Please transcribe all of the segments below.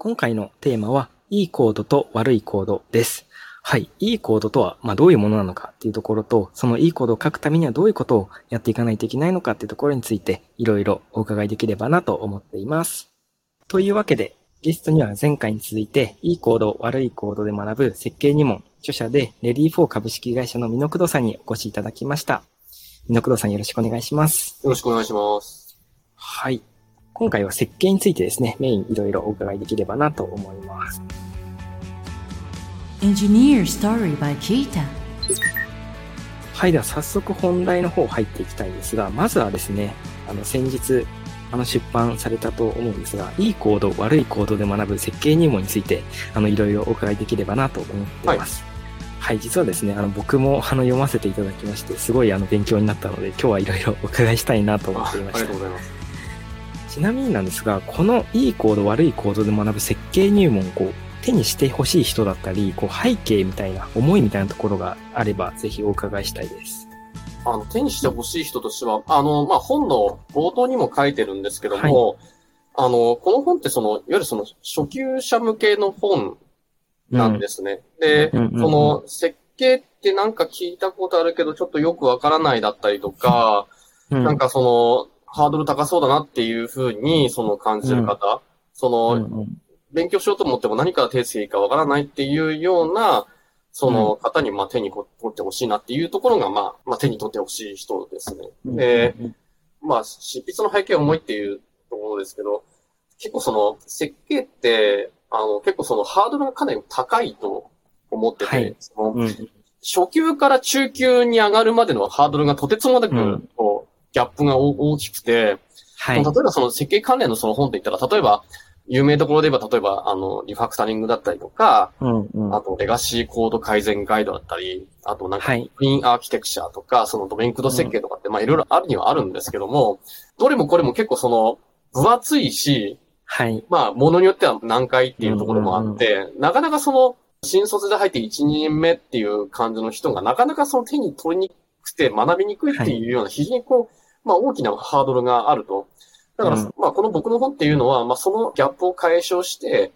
今回のテーマは、いいコードと悪いコードです。はい。いいコードとは、まあどういうものなのかっていうところと、そのいいコードを書くためにはどういうことをやっていかないといけないのかっていうところについて、いろいろお伺いできればなと思っています。というわけで、ゲストには前回に続いて、いいコード、悪いコードで学ぶ設計入門、著者で、レディー4株式会社の美濃工藤さんにお越しいただきました。美濃工藤さんよろしくお願いします。よろしくお願いします。はい。今回は設計についてですね、メインいろいろお伺いできればなと思います。Engineer Story by Kita. はい、では早速本題の方入っていきたいんですが、まずはですね、あの先日、あの出版されたと思うんですが、いいコード、悪いコードで学ぶ設計入門について、あの、いろいろお伺いできればなと思っています。はい、実はですね、あの、僕もあの読ませていただきまして、すごいあの勉強になったので、今日はいろいろお伺いしたいなと思あありがっていましたとうございます。ちなみになんですが、このいいコード、悪いコードで学ぶ設計入門をこう手にしてほしい人だったり、こう背景みたいな、思いみたいなところがあれば、ぜひお伺いしたいです。あの、手にしてほしい人としては、あの、まあ、本の冒頭にも書いてるんですけども、あの、この本ってその、いわゆるその初級者向けの本なんですね。で、うんうんうんその、設計ってなんか聞いたことあるけど、ちょっとよくわからないだったりとか、うん、なんかその、ハードル高そうだなっていうふうに、その感じる方、その、うんうん。勉強しようと思っても何から手つけいいかわからないっていうような、その方にまあ手に取ってほしいなっていうところが、まあ、まあ手に取ってほしい人ですね。で、うんまあ、執筆の背景は重いっていうところですけど、結構その、設計って、あの、結構そのハードルがかなり高いと思ってて、はい。そのうん。初級から中級に上がるまでのハードルがとてつもなく、うんギャップが大大きくて、はい。例えばその設計関連のその本って言ったら、例えば、有名どころで言えば、例えば、あの、リファクタリングだったりとか、うんうんあと、レガシーコード改善ガイドだったり、あと、なんか、はい。クリーンアーキテクチャとか、そのドメイン駆動設計とかって、まあ、いろいろあるにはあるんですけども、どれもこれも結構その、分厚いし、はい。まあ、ものによっては難解っていうところもあって、なかなかその、新卒で入って1、2年目っていう感じの人が、なかなかその手に取りにくくて学びにくいっていうような、非常にこう、まあ、大きなハードルがあると。だから、うんまあ、この僕の本っていうのは、まあ、そのギャップを解消して、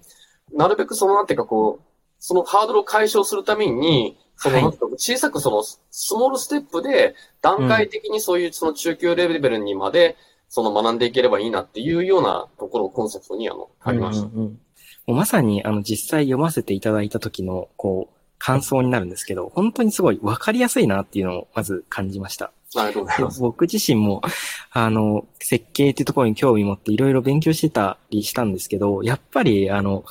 なるべくその、なんていうかこう、そのハードルを解消するために、その、小さくその、スモールステップで、段階的にそういうその中級レベルにまで、その学んでいければいいなっていうようなところをコンセプトにあの、書きました。うんうんうんもうまさに、あの、実際読ませていただいた時の、こう、感想になるんですけど、本当にすごい分かりやすいなっていうのをまず感じました。ありがとうございます。僕自身も、あの、設計っていうところに興味持っていろいろ勉強してたりしたんですけど、やっぱり、あの、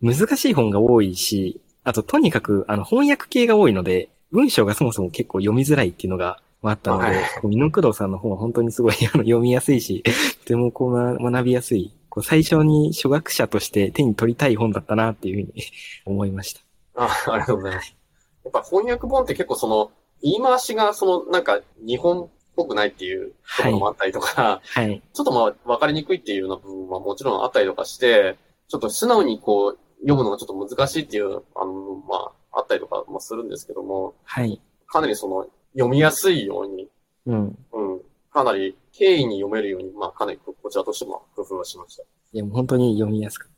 難しい本が多いし、あと、とにかく、あの、翻訳系が多いので、文章がそもそも結構読みづらいっていうのがあったので、はい美濃工藤さんの本は本当にすごい あの読みやすいし、とてもこうな学びやすい、こう最初に初学者として手に取りたい本だったなっていうふうに思いました。あありがとうございます。やっぱ翻訳本って結構その、言い回しがその、なんか、日本っぽくないっていうところもあったりとか、はい。ちょっとまあ、わかりにくいっていうような部分はもちろんあったりとかして、ちょっと素直にこう、読むのがちょっと難しいっていう、あの、まあ、あったりとかもするんですけども、はい。かなりその、読みやすいように、うん。うん、かなり経緯に読めるように、まあ、かなりここちらとしても工夫はしました。いや、もう本当に読みやすかったです。で、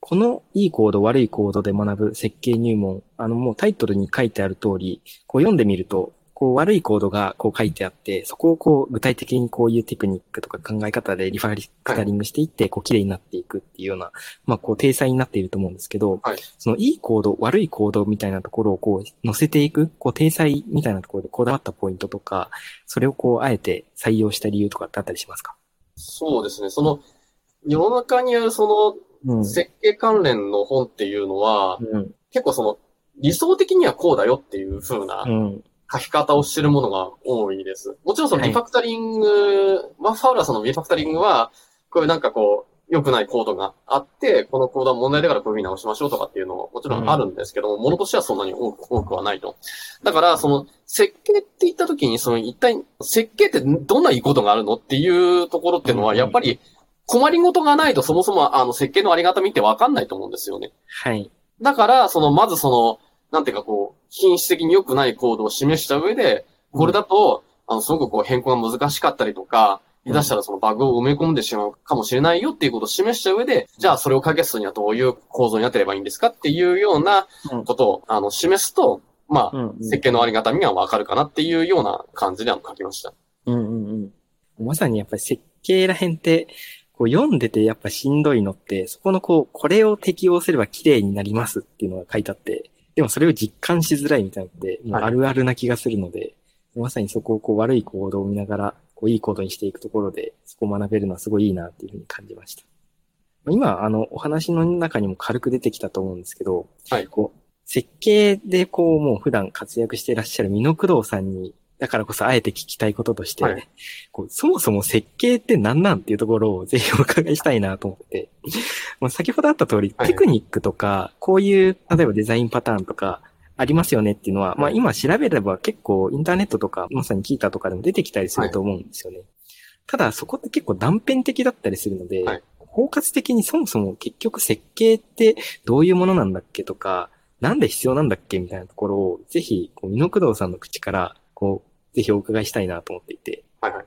このいいコード、悪いコードで学ぶ設計入門、あのもうタイトルに書いてある通り、こう読んでみると、こう悪いコードがこう書いてあって、そこをこう具体的にこういうテクニックとか考え方でリファクタリングしていって、こう綺麗になっていくっていうような、まあこう体裁になっていると思うんですけど、はいそのいいコード、悪いコードみたいなところをこう載せていく、こう体裁みたいなところでこだわったポイントとか、それをこうあえて採用した理由とかってあったりしますか？そうですね。その、世の中にあるそうんの、設計関連の本っていうのは、うん。結構その、理想的にはこうだよっていう風なうん。書き方をしてるものが多いです。もちろんそのはいリファクタリング、まあ、ファウラーさんのリファクタリングは、こういうなんかこう、良くないコードがあって、このコードは問題だからこういう風に直しましょうとかっていうのももちろんあるんですけども、ものとしてはそんなに多く多くはないと。だから、その、設計って言った時に、その一体、設計ってどんないいことがあるのっていうところっていうのは、うんやっぱり、困りごとがないとそもそもあの設計のありがたみってわかんないと思うんですよね。はい。だから、その、まずその、なんていうかこう、品質的に良くないコードを示した上で、これだと、あの、すごくこう変更が難しかったりとか、下手したらそのバグを埋め込んでしまうかもしれないよっていうことを示した上で、じゃあそれを解決するにはどういう構造になってればいいんですかっていうようなことを、あの、示すと、まあ、うんうん設計のありがたみがわかるかなっていうような感じであの書きました。うんうんうん。まさにやっぱり設計ら辺って、こう読んでてやっぱしんどいのって、そこのこう、これを適用すれば綺麗になりますっていうのが書いてあって、でもそれを実感しづらいみたいなのって、もうはいあるあるな気がするので、まさにそこをこう悪い行動を見ながら、こういい行動にしていくところで、そこを学べるのはすごいいいなっていうふうに感じました。今、あの、お話の中にも軽く出てきたと思うんですけど、はいこう、設計でこう、もう普段活躍していらっしゃる美濃工藤さんに、だからこそあえて聞きたいこととして、はい。こうそもそも設計って何なんっていうところをぜひお伺いしたいなと思って、もう先ほどあった通り、はい。テクニックとか、こういう、例えばデザインパターンとか、ありますよねっていうのは、まあはい今調べれば結構インターネットとか、まさに聞いたとかでも出てきたりすると思うんですよね。ただそこって結構断片的だったりするので、はい。包括的にそもそも結局設計ってどういうものなんだっけとか、なんで必要なんだっけみたいなところを、ぜひ、こう、美濃工藤さんの口から、こう、ぜひお伺いしたいなと思っていて。はいはい。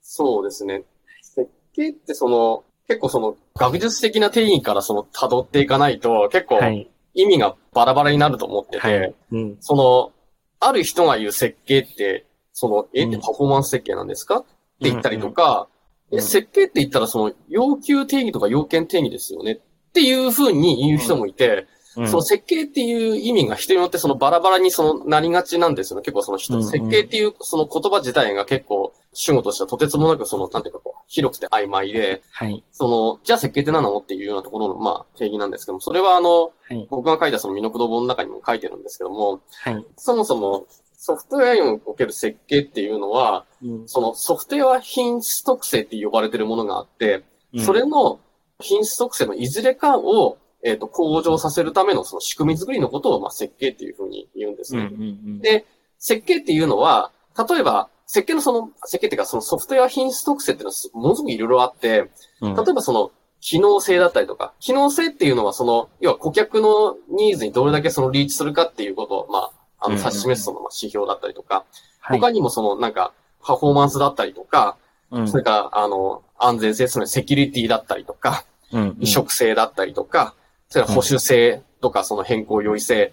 そうですね。設計ってその、結構その、学術的な定義からその、辿っていかないと、結構はい。意味がバラバラになると思ってて、はい。うん。その、ある人が言う設計って、その、え、うんパフォーマンス設計なんですか？って言ったりとか、うんえ、設計って言ったらその、要求定義とか要件定義ですよね？っていう風に言う人もいて、うんその設計っていう意味が人によってそのバラバラにそのなりがちなんですよね。結構その人、うんうん設計っていうその言葉自体が結構主語としてはとてつもなくその、なんていうかこう、広くて曖昧で、はい。その、じゃあ設計って何なのっていうようなところの、まあ、定義なんですけども、それはあの、はい。僕が書いたそのミノクド本の中にも書いてるんですけども、はい。そもそもソフトウェアにおける設計っていうのは、うんそのソフトウェア品質特性って呼ばれてるものがあって、それの品質特性のいずれかを、えっ、と、向上させるためのその仕組み作りのことを、まあ、設計っていうふうに言うんですうんうね。んうん。で、設計っていうのは、例えば、設計のその、設計っていうかそのソフトウェア品質特性っていうのはすものすごくいろいろあって、うん、例えばその、機能性だったりとか、機能性っていうのはその、要は顧客のニーズにどれだけそのリーチするかっていうことを、まあ、あの、うんうんうん。指し示すそのまあ指標だったりとか、はい、他にもその、なんか、パフォーマンスだったりとか、うん。それから、あの、安全性、そのセキュリティだったりとか、うん移植性だったりとか、それ保守性とか、その変更容易性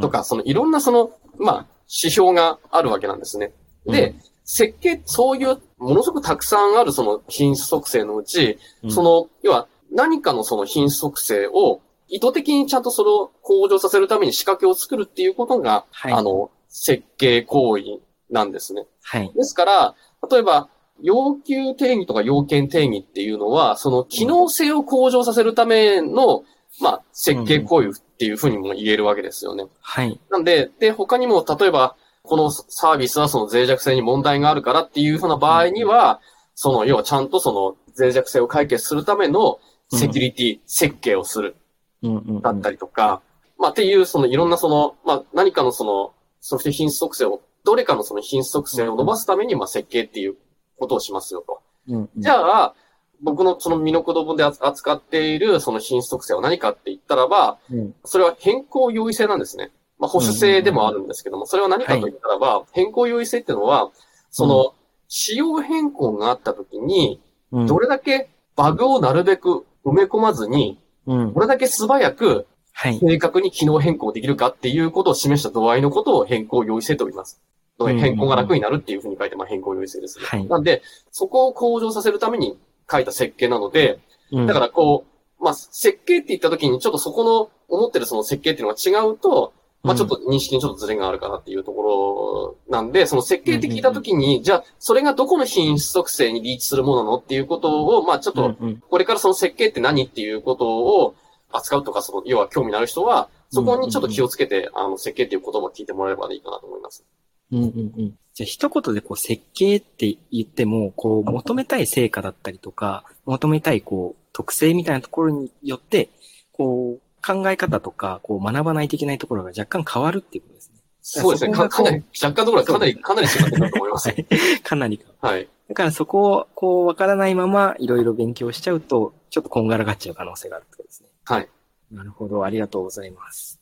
と、か、そのいろんなその、まあ、指標があるわけなんですね。で、設計、そういうものすごくたくさんあるその品質特性のうち、うんそ、の、要は何かのその品質特性を意図的にちゃんとそれを向上させるために仕掛けを作るっていうことが、はいあの、設計行為なんですね。はい。ですから、例えば、要求定義とか要件定義っていうのは、その機能性を向上させるための、まあ、設計行為っていうふうにも言えるわけですよね。はい。なんで、で、他にも、例えば、このサービスはその脆弱性に問題があるからっていうふうな場合には、その、要はちゃんとその脆弱性を解決するためのセキュリティ設計をするうんうんうんだったりとか、まあっていうそのいろんなその、まあ何かのその、ソフト品質特性を、どれかのその品質特性を伸ばすためにまあ設計っていうことをしますよと。うんうんじゃあ、僕のそのミノクド本で扱っているその品質特性は何かって言ったらば、うんそれは変更容易性なんですね。まあ保守性でもあるんですけども、それは何かと言ったらば、変更容易性っていうのは、その、仕様変更があった時に、うんどれだけバグをなるべく埋め込まずに、うんどれだけ素早くはい。正確に機能変更できるかっていうことを示した度合いのことを変更容易性と言います。変更が楽になるっていうふうに書いて、まあ変更容易性ですね。はいなんで、そこを向上させるために書いた設計なので、うん。だからこう、まあ設計って言った時にちょっとそこの思ってるその設計っていうのが違うと、まあちょっと認識にちょっとズレがあるかなっていうところなんで、その設計って聞いた時に、じゃあそれがどこの品質特性にリーチするものなのっていうことを、まあちょっとこれからその設計って何っていうことを扱うとか、その、要は興味のある人は、そこにちょっと気をつけて、あの、設計っていう言葉を聞いてもらえればいいかなと思います。うんうんうん。じゃあ一言でこう設計って言っても、こう求めたい成果だったりとか、求めたいこう特性みたいなところによって、こう考え方とか、こう学ばないといけないところが若干変わるっていうことですね。そうですね。かかなり、若干のところはかなり、かなり違ってると思います。はい。かなり。はい。だからそこをこうわからないままいろいろ勉強しちゃうと、ちょっとこんがらがっちゃう可能性があるってことですね。はい。なるほど。ありがとうございます。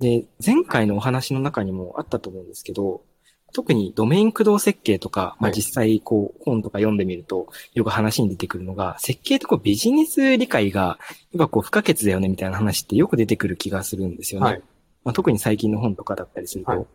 で、前回のお話の中にもあったと思うんですけど、特にドメイン駆動設計とか、まあ、はい実際こう本とか読んでみるとよく話に出てくるのが、設計ってこうビジネス理解がやっぱこう不可欠だよねみたいな話ってよく出てくる気がするんですよね。はい。まあ、特に最近の本とかだったりすると。はい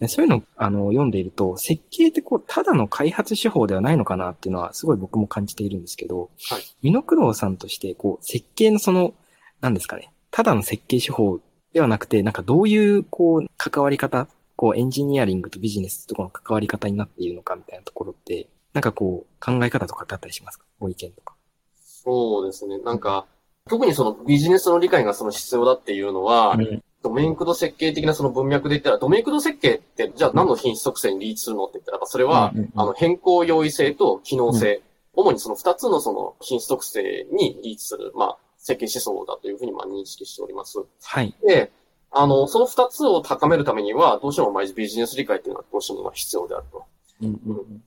でそういうのあの読んでいると、設計ってこうただの開発手法ではないのかなっていうのはすごい僕も感じているんですけど、はいミノクロウさんとしてこう設計のその、何ですかね、ただの設計手法ではなくて、なんかどういうこう関わり方、こうエンジニアリングとビジネスとかの関わり方になっているのかみたいなところって、なんかこう考え方とかってあったりしますか？ご意見とか。そうですね。なんか、特にそのビジネスの理解がその必要だっていうのは、うんドメイン駆動設計的なその文脈で言ったら、ドメイン駆動設計って、じゃあ何の品質特性にリーチするのって言ったら、それは、うんうんうんあの、変更容易性と機能性、主にその二つのその品質特性にリーチする、まあ、設計思想だというふうにまあ認識しております。はい。で、あの、その二つを高めるためには、どうしてもまあビジネス理解っていうのはどうしてもまあ必要であると。うんうんうん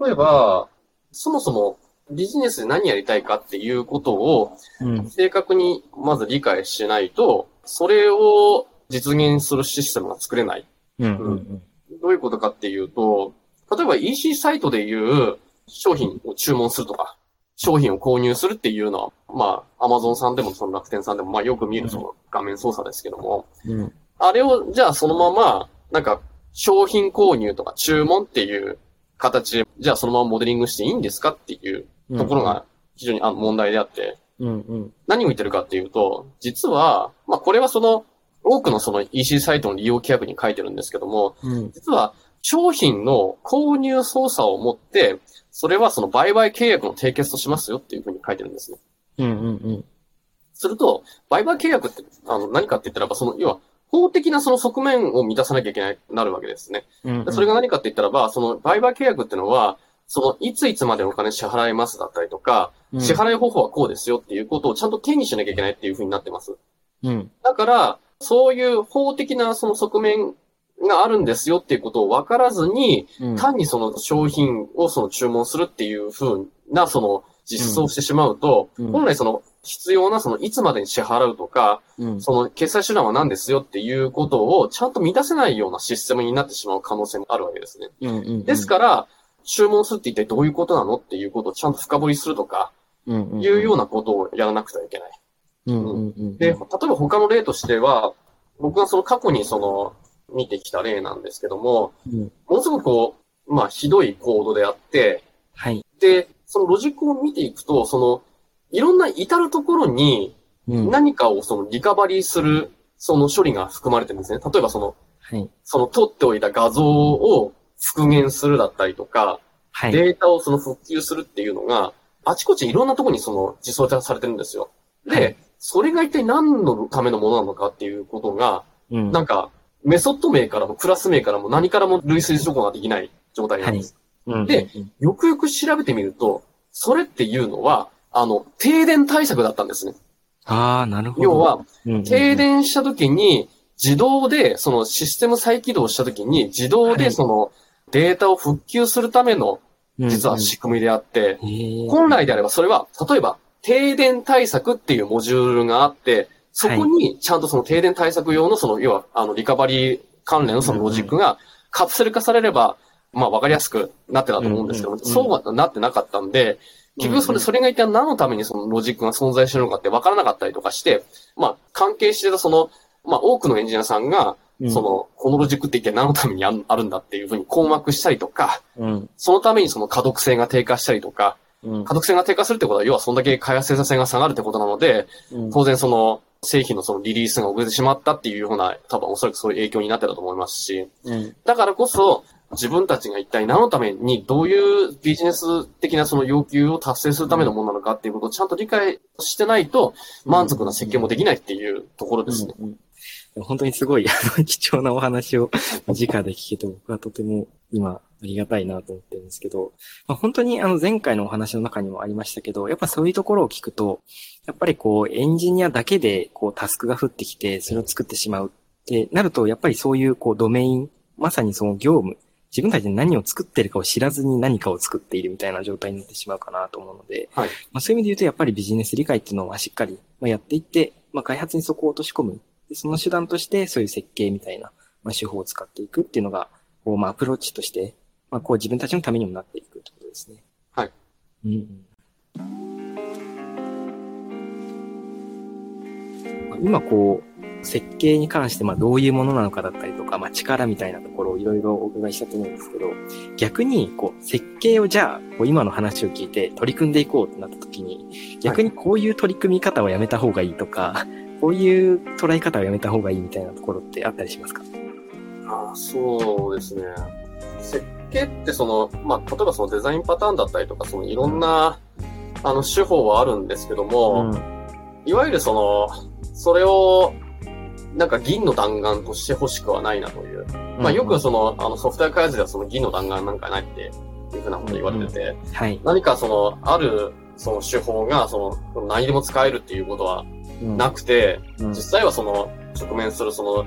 例えば、そもそもビジネスで何やりたいかっていうことをうん正確にまず理解しないと、それを実現するシステムが作れない。うんうんうんどういうことかっていうと、例えば EC サイトでいう商品を注文するとか、商品を購入するっていうのは、まあ、Amazon さんでもその楽天さんでも、まあよく見るその画面操作ですけども、うん。あれをじゃあそのまま、なんか商品購入とか注文っていう形で、じゃあそのままモデリングしていいんですかっていううん。ところが非常にあの問題であって、うんうん。何を言ってるかっていうと、実は、まあこれはその、多くのその EC サイトの利用規約に書いてるんですけども、うん。実は商品の購入操作をもって、それはその売買契約の締結としますよっていうふうに書いてるんですね。うんうんうんすると、売買契約ってあの何かって言ったらば、その、要は、法的なその側面を満たさなきゃいけない、なるわけですね。うんでそれが何かって言ったらば、その売買契約っていうのは、その、いついつまでお金支払いますだったりとか、支払い方法はこうですよっていうことをちゃんと手にしなきゃいけないっていうふうになってます。うんだから、そういう法的なその側面があるんですよっていうことを分からずに、うん。単にその商品をその注文するっていう風なその実装をしてしまうと、うん。本来その必要なそのいつまでに支払うとか、うん。その決済手段は何ですよっていうことをちゃんと満たせないようなシステムになってしまう可能性もあるわけですね。うんうんですから、注文するって一体どういうことなのっていうことをちゃんと深掘りするとか、いうようなことをやらなくてはいけない。うんうんうん。で、例えば他の例としては、僕がその過去にその見てきた例なんですけども、うんものすごくこう、まあひどいコードであって、はい。で、そのロジックを見ていくと、その、いろんな至るところにうん何かをそのリカバリーする、その処理が含まれてるんですね。例えばその、はい。その撮っておいた画像を復元するだったりとか、はい。データをその復旧するっていうのが、あちこちいろんなところにその実装されてるんですよ。で、はいそれが一体何のためのものなのかっていうことが、うんなんか、メソッド名からもクラス名からも何からも類推することができない状態なんです。うんで、よくよく調べてみると、それっていうのは、あの、停電対策だったんですね。ああ、なるほど。要は、停電した時に、自動で、そのシステム再起動した時に、自動はいでそのデータを復旧するための、実は仕組みであって、本来であればそれは、例えば、停電対策っていうモジュールがあって、そこにちゃんとその停電対策用のその、要は、あの、リカバリー関連のそのロジックがカプセル化されれば、まあ、わかりやすくなってたと思うんですけど、そうはなってなかったんで、結局それ、それが一体何のためにそのロジックが存在してるのかって分からなかったりとかして、まあ、関係してたその、まあ、多くのエンジニアさんが、うん。そ、の、このロジックって一体何のためにあるんだっていうふうに困惑したりとか、うん。そのためにその可読性が低下したりとか、うん。可読性が低下するってことは、要はそんだけ開発生産性が下がるってことなので、うん。当然その製品のそのリリースが遅れてしまったっていうような、多分おそらくそういう影響になってたと思いますし、うん。だからこそ、自分たちが一体何のためにどういうビジネス的なその要求を達成するためのものなのかっていうことをちゃんと理解してないと、満足な設計もできないっていうところですね。うんうん本当にすごい、あの、貴重なお話を直で聞けて僕はとても今、ありがたいなと思ってるんですけど、まあ、本当にあの前回のお話の中にもありましたけど、やっぱそういうところを聞くと、やっぱりこうエンジニアだけでこうタスクが降ってきてそれを作ってしまうってなると、やっぱりそういうこうドメイン、まさにその業務、自分たちで何を作ってるかを知らずに何かを作っているみたいな状態になってしまうかなと思うので、はい。まあ、そういう意味で言うと、やっぱりビジネス理解っていうのはしっかりまあやっていって、まあ、開発にそこを落とし込む。でその手段として、そういう設計みたいな、まあ、手法を使っていくっていうのが、こう、まあ、アプローチとして、まあ、こう自分たちのためにもなっていくってことですね。はい。うんうん。まあ今こう、設計に関してまあどういうものなのかだったりとか、まあ力みたいなところをいろいろお伺いしたと思うんですけど、逆にこう設計をじゃあこう今の話を聞いて取り組んでいこうってなった時に、逆にこういう取り組み方をやめた方がいいとか、こういう捉え方をやめた方がいいみたいなところってあったりしますか？ああ、そうですね。設計ってその、まあ、例えばそのデザインパターンだったりとか、そのいろんな、あの、手法はあるんですけども、いわゆるその、それを、なんか銀の弾丸として欲しくはないなという。まあよくその、あのソフトウェア開発ではその銀の弾丸なんかないっていうふうなこと言われてて、はい。何かその、あるその手法がその、何でも使えるっていうことはなくて、うん実際はその、直面するその、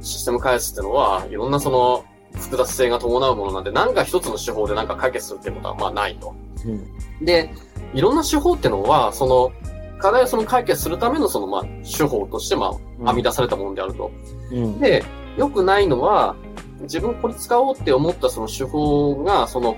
システム開発っていうのは、いろんなその、複雑性が伴うものなんで、何か一つの手法で何か解決するっていうことは、まあないと。うんで、いろんな手法っていうのは、その、課題をその解決するためのその、まあ、手法として、まあ、編み出されたものであると。うん。で、良くないのは、自分これ使おうって思ったその手法が、その、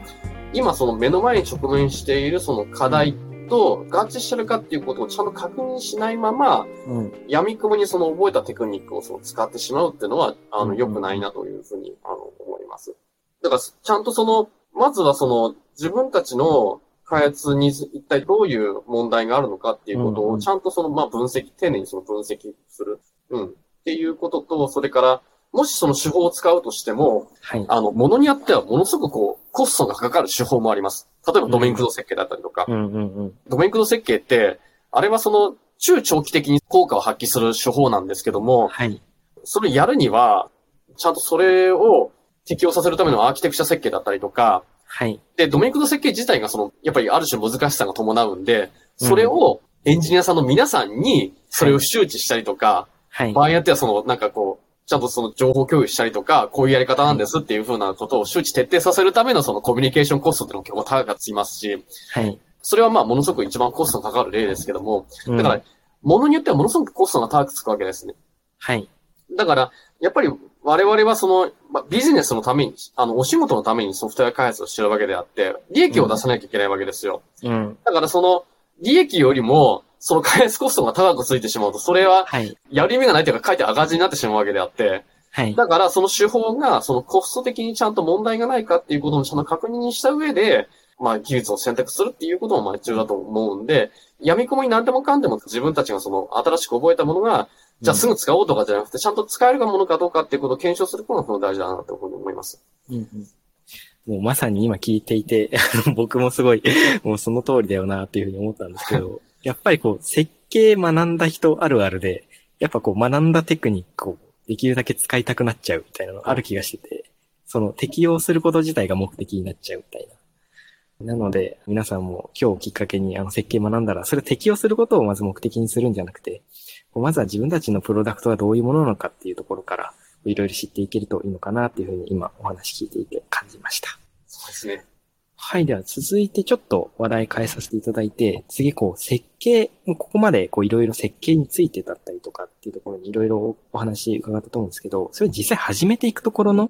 今その目の前に直面しているその課題と合致してるかっていうことをちゃんと確認しないまま、うん。闇雲にその覚えたテクニックをその使ってしまうっていうのは、あの、良くないなというふうに、あの、思います。だから、ちゃんとその、まずはその、自分たちの開発に一体どういう問題があるのかっていうことを、ちゃんとその、まあ、分析、丁寧にその分析する。うん。っていうことと、それから、もしその手法を使うとしても、はい。あの、ものによってはものすごくこう、コストがかかる手法もあります。例えばドメイン駆動設計だったりとか、うんうんうん。ドメイン駆動設計って、あれはその、中長期的に効果を発揮する手法なんですけども、はい。それやるには、ちゃんとそれを適用させるためのアーキテクチャ設計だったりとか、はい。で、ドメイン駆動設計自体がその、やっぱりある種難しさが伴うんで、それをエンジニアさんの皆さんに、それを周知したりとか、はい。場合によってはその、なんかこう、ちゃんとその情報共有したりとか、こういうやり方なんですっていうふうなことを周知徹底させるためのそのコミュニケーションコストっていうのも結構高くつきますし、はい。それはまあものすごく一番コストがかかる例ですけども、うんだから、ものによってはものすごくコストが高くつくわけですね。はい。だから、やっぱり我々はその、まあ、ビジネスのために、あの、お仕事のためにソフトウェア開発をしてるわけであって、利益を出さなきゃいけないわけですよ。うん。だからその、利益よりも、その開発コストが高くついてしまうと、それは、はい。やる意味がないというか、書いて赤字になってしまうわけであって、はい。だからその手法が、そのコスト的にちゃんと問題がないかっていうことをちゃんと確認した上で、まあ技術を選択するっていうこともまあ必要だと思うんで、闇雲に何でもかんでも自分たちがその新しく覚えたものが、じゃあすぐ使おうとかじゃなくて、ちゃんと使えるものかどうかっていうことを検証することが大事だなというふうに思います。うんうんもうまさに今聞いていて、僕もすごい、もうその通りだよなっていうふうに思ったんですけど、やっぱりこう、設計学んだ人あるあるで、やっぱこう学んだテクニックをできるだけ使いたくなっちゃうみたいなのある気がしてて、その適用すること自体が目的になっちゃうみたいな。なので、皆さんも今日きっかけにあの設計学んだら、それ適用することをまず目的にするんじゃなくて、まずは自分たちのプロダクトがどういうものなのかっていうところから、いろいろ知っていけるといいのかなっていうふうに今お話聞いていて感じました。そうですね。はい。では続いてちょっと話題変えさせていただいて、次こう設計、ここまでこういろいろ設計についてだったりとかっていうところにいろいろお話伺ったと思うんですけど、それ実際始めていくところの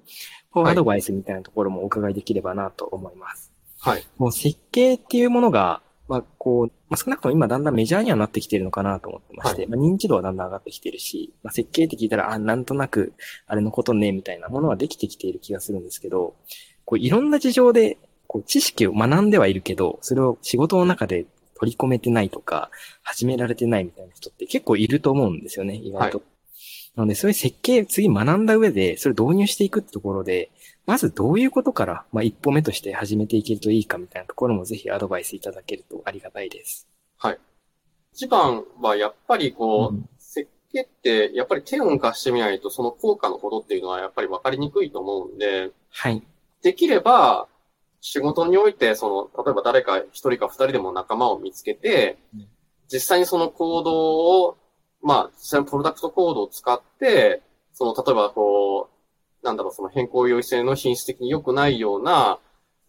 こうはいアドバイスみたいなところもお伺いできればなと思います。はい。もう設計っていうものが、まあこう、まあ、少なくとも今だんだんメジャーにはなってきてるのかなと思ってまして、はいまあ認知度はだんだん上がってきてるし、まあ設計って聞いたら、あ、なんとなくあれのことね、みたいなものはできてきている気がするんですけど、こういろんな事情で、こう知識を学んではいるけど、それを仕事の中で取り込めてないとか、始められてないみたいな人って結構いると思うんですよね、意外と。なので、そういう設計、次学んだ上で、それを導入していくってところで、まずどういうことから、まあ一歩目として始めていけるといいかみたいなところもぜひアドバイスいただけるとありがたいです。一番はやっぱりこう、うん設計って、やっぱり手を貸してみないとその効果のほどっていうのはやっぱり分かりにくいと思うんで、はい。できれば、仕事において、その、例えば誰か一人か二人でも仲間を見つけてうん、実際にそのコードを、まあ、実際のプロダクトコードを使って、その、例えばこう、なんだろう、その変更容易性の品質的に良くないような、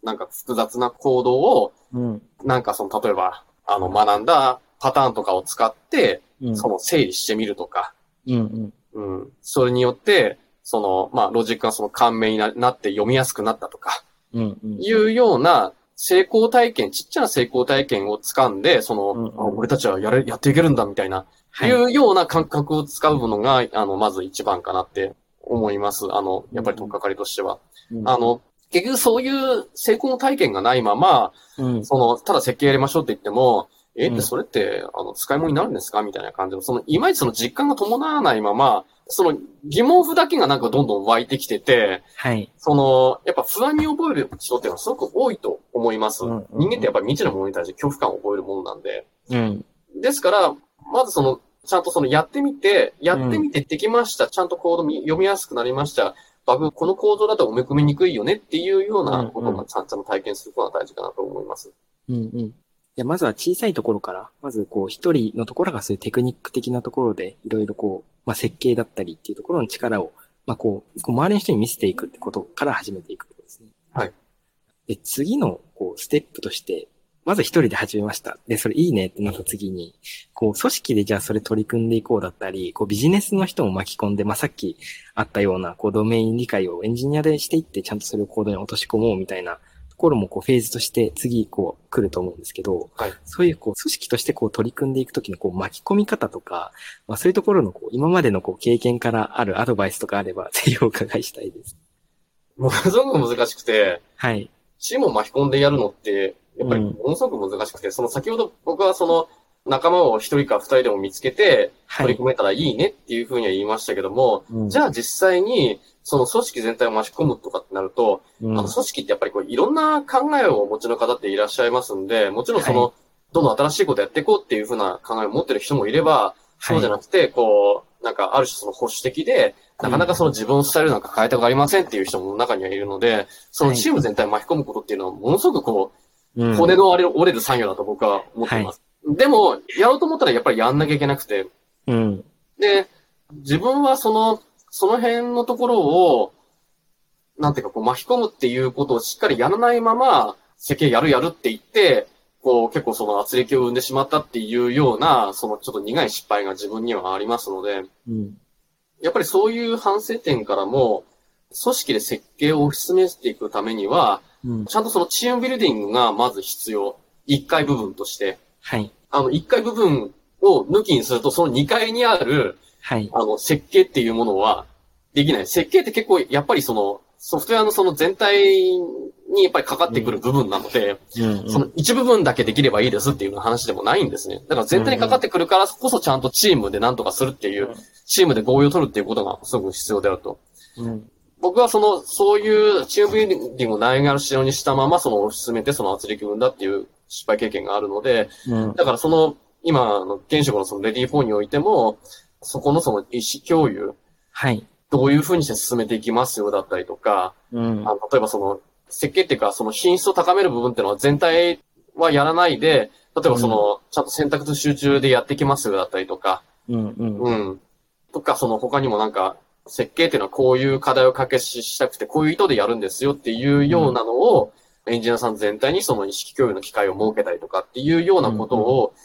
なんか複雑なコードを、うん。なんかその、例えば、あの、学んだパターンとかを使って、うん。その整理してみるとか、うん。うん。うん。それによって、その、まあ、ロジックがその簡明にななって読みやすくなったとか。いうような成功体験、ちっちゃな成功体験を掴んで、その、うんうんあ俺たちはやれ、やっていけるんだみたいな、はいいうような感覚を使うのが、あの、まず一番かなって思います。あの、やっぱり取っかかりとしては。うんあ、の、結局そういう成功体験がないまま、うん。その、ただ設計やりましょうって言っても、え、うんってそれって、あの、使い物になるんですかみたいな感じの、その、いまいちその実感が伴わないまま、その疑問符だけがなんかどんどん湧いてきてて、はい。その、やっぱ不安に覚える人っていうのはすごく多いと思います。うんうんうん人間ってやっぱり未知のものに対して恐怖感を覚えるものなんで。うん。ですから、まずその、ちゃんとそのやってみて、やってみてできました。ちゃんとコードみ読みやすくなりました。バグ、このコードだと埋め込みにくいよねっていうようなことうんうんがちゃんと体験することが大事かなと思います。うんうん。いや、まずは小さいところから、まずこう、一人のところがそういうテクニック的なところで、いろいろこう、まあ、設計だったりっていうところの力を、まあ、こう、こう周りの人に見せていくってことから始めていくことですね。はい。で、次の、こう、ステップとして、まず一人で始めました。で、それいいねってなった次に、こう、組織でじゃあそれ取り組んでいこうだったり、こう、ビジネスの人も巻き込んで、まあ、さっきあったような、こう、ドメイン理解をエンジニアでしていって、ちゃんとそれをコードに落とし込もうみたいなところも、こう、フェーズとして次、こう、来ると思うんですけど、はいそういう、こう、組織としてこう、取り組んでいくときの、こう、巻き込み方とか、まあ、そういうところの、こう、今までの、こう、経験からあるアドバイスとかあれば、ぜひお伺いしたいです。ものすごく難しくて、はい。チームを巻き込んでやるのって、やっぱりうんものすごく難しくて、その先ほど僕はその仲間を一人か二人でも見つけてはい。取り組めたらいいねっていうふうには言いましたけども、うんじゃあ実際にその組織全体を巻き込むとかってなると、うん。あの組織ってやっぱりこういろんな考えをお持ちの方っていらっしゃいますんで、もちろんその、はどんどん新しいことやっていこうっていうふうな考えを持ってる人もいれば、そうじゃななくて、こう、なんかある種その保守的で、なかなかその自分のスタイルなんか変えたくありませんっていう人も中にはいるので、そのチーム全体を巻き込むことっていうのはものすごくこう、骨の折れる折れる作業だと僕は思っています。でも、やろうと思ったらやっぱりやんなきゃいけなくて、うん。で、自分はその、その辺のところを、なんていうかこう巻き込むっていうことをしっかりやらないまま、設計やるやるって言って、こう結構その圧力を生んでしまったっていうような、そのちょっと苦い失敗が自分にはありますので、うん。やっぱりそういう反省点からも、組織で設計を推し進めていくためには、うん。ちゃんとそのチームビルディングがまず必要。1階部分として。はい。あの、1階部分を抜きにすると、その2階にある、はい。あの、設計っていうものはできない。設計って結構、やっぱりその、ソフトウェアのその全体にやっぱりかかってくる部分なので、うん。その一部分だけできればいいですっていう話でもないんですね。だから全体にかかってくるからこそちゃんとチームで何とかするっていう、チームで合意を取るっていうことがすごく必要であると。うん。僕はその、そういうチームビルディングをないがしろにしたまま、その、進めてその圧力分だっていう失敗経験があるので、うん。だからその、今の現職のそのレディー4においても、そこのその意思共有、はい。どういうふうにして進めていきますよだったりとか、うん。あの例えばその、設計っていうか、その品質を高める部分っていうのは全体はやらないで、例えばその、ちゃんと選択と集中でやっていきますよだったりとか、うん。うん。うん。とか、その他にもなんか、設計っていうのはこういう課題を解決したくて、こういう意図でやるんですよっていうようなのを、エンジニアさん全体にその意識共有の機会を設けたりとかっていうようなことを、うん、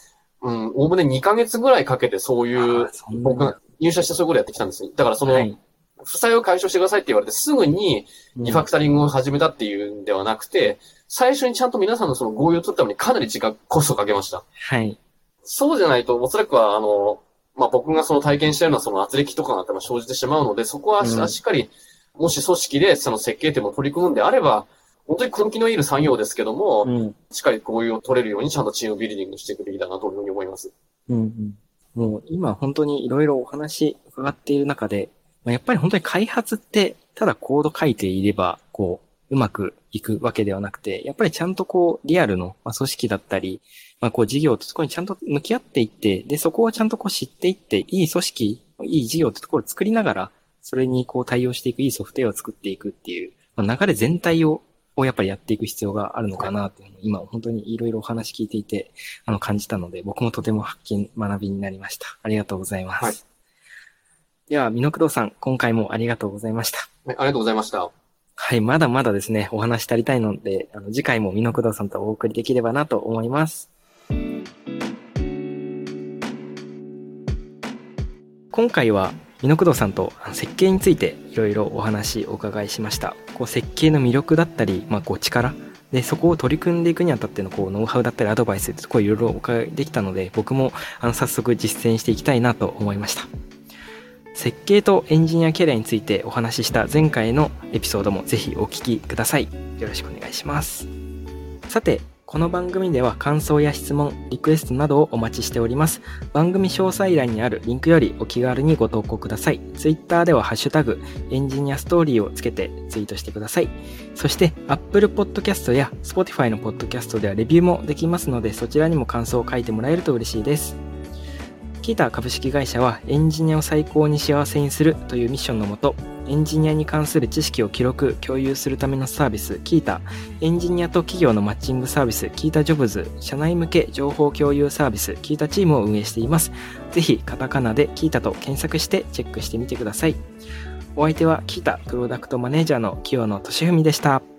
おおむね2ヶ月ぐらいかけてそういう僕が入社してそういうことやってきたんですね。だからその、はい。負債を解消してくださいって言われてすぐにリファクタリングを始めたっていうんではなくて、最初にちゃんと皆さんのその合意を取るためにかなり時間、コストをかけました。はい。そうじゃないと、おそらくは、あの、まあ、僕がその体験しているのはその圧力とかが生じてしまうので、そこはしっかり、もし組織でその設計点も取り組むんであれば、本当に根気のいる産業ですけども、うん。しっかり合意を取れるようにちゃんとチームビルディングしていくべきだなというふうに思います。うんうん。もう今本当にいろいろお話伺っている中で、まあ、やっぱり本当に開発って、ただコード書いていれば、こう、うまくいくわけではなくて、やっぱりちゃんとこう、リアルの、まあ、組織だったり、まあ、こう、事業とそこにちゃんと向き合っていって、で、そこをちゃんとこう知っていって、いい組織、いい事業ってところを作りながら、それにこう対応していく、いいソフトウェアを作っていくっていう、まあ、流れ全体を、をやっぱりやっていく必要があるのかなっていうのを今本当にいろいろお話聞いていて、あの感じたので、僕もとても発見、学びになりました。ありがとうございます。はいでは、美濃工藤さん、今回もありがとうございました。はい、ありがとうございました。はい、まだまだですね、お話足りたいので、あの次回も美濃工藤さんとお送りできればなと思います。今回は美濃さんと設計についていろいろお話お伺いしました。こう設計の魅力だったり、まあ、こう力。でそこを取り組んでいくにあたってのこうノウハウだったりアドバイスってこういろいろお伺いできたので僕もあの早速実践していきたいなと思いました。設計とエンジニアキャリアについてお話しした前回のエピソードもぜひお聞きください。よろしくお願いします。さてこの番組では感想や質問、リクエストなどをお待ちしております。番組詳細欄にあるリンクよりお気軽にご投稿ください。Twitter ではハッシュタグ、エンジニアストーリーをつけてツイートしてください。そして Apple Podcast や Spotify の Podcast ではレビューもできますので、そちらにも感想を書いてもらえると嬉しいです。キータ株式会社はエンジニアを最高に幸せにするというミッションのもと、エンジニアに関する知識を記録、共有するためのサービス、キータ、エンジニアと企業のマッチングサービス、キータジョブズ、社内向け情報共有サービス、キータチームを運営しています。ぜひ、カタカナでキータと検索してチェックしてみてください。お相手はキータプロダクトマネージャーの清野俊文でした。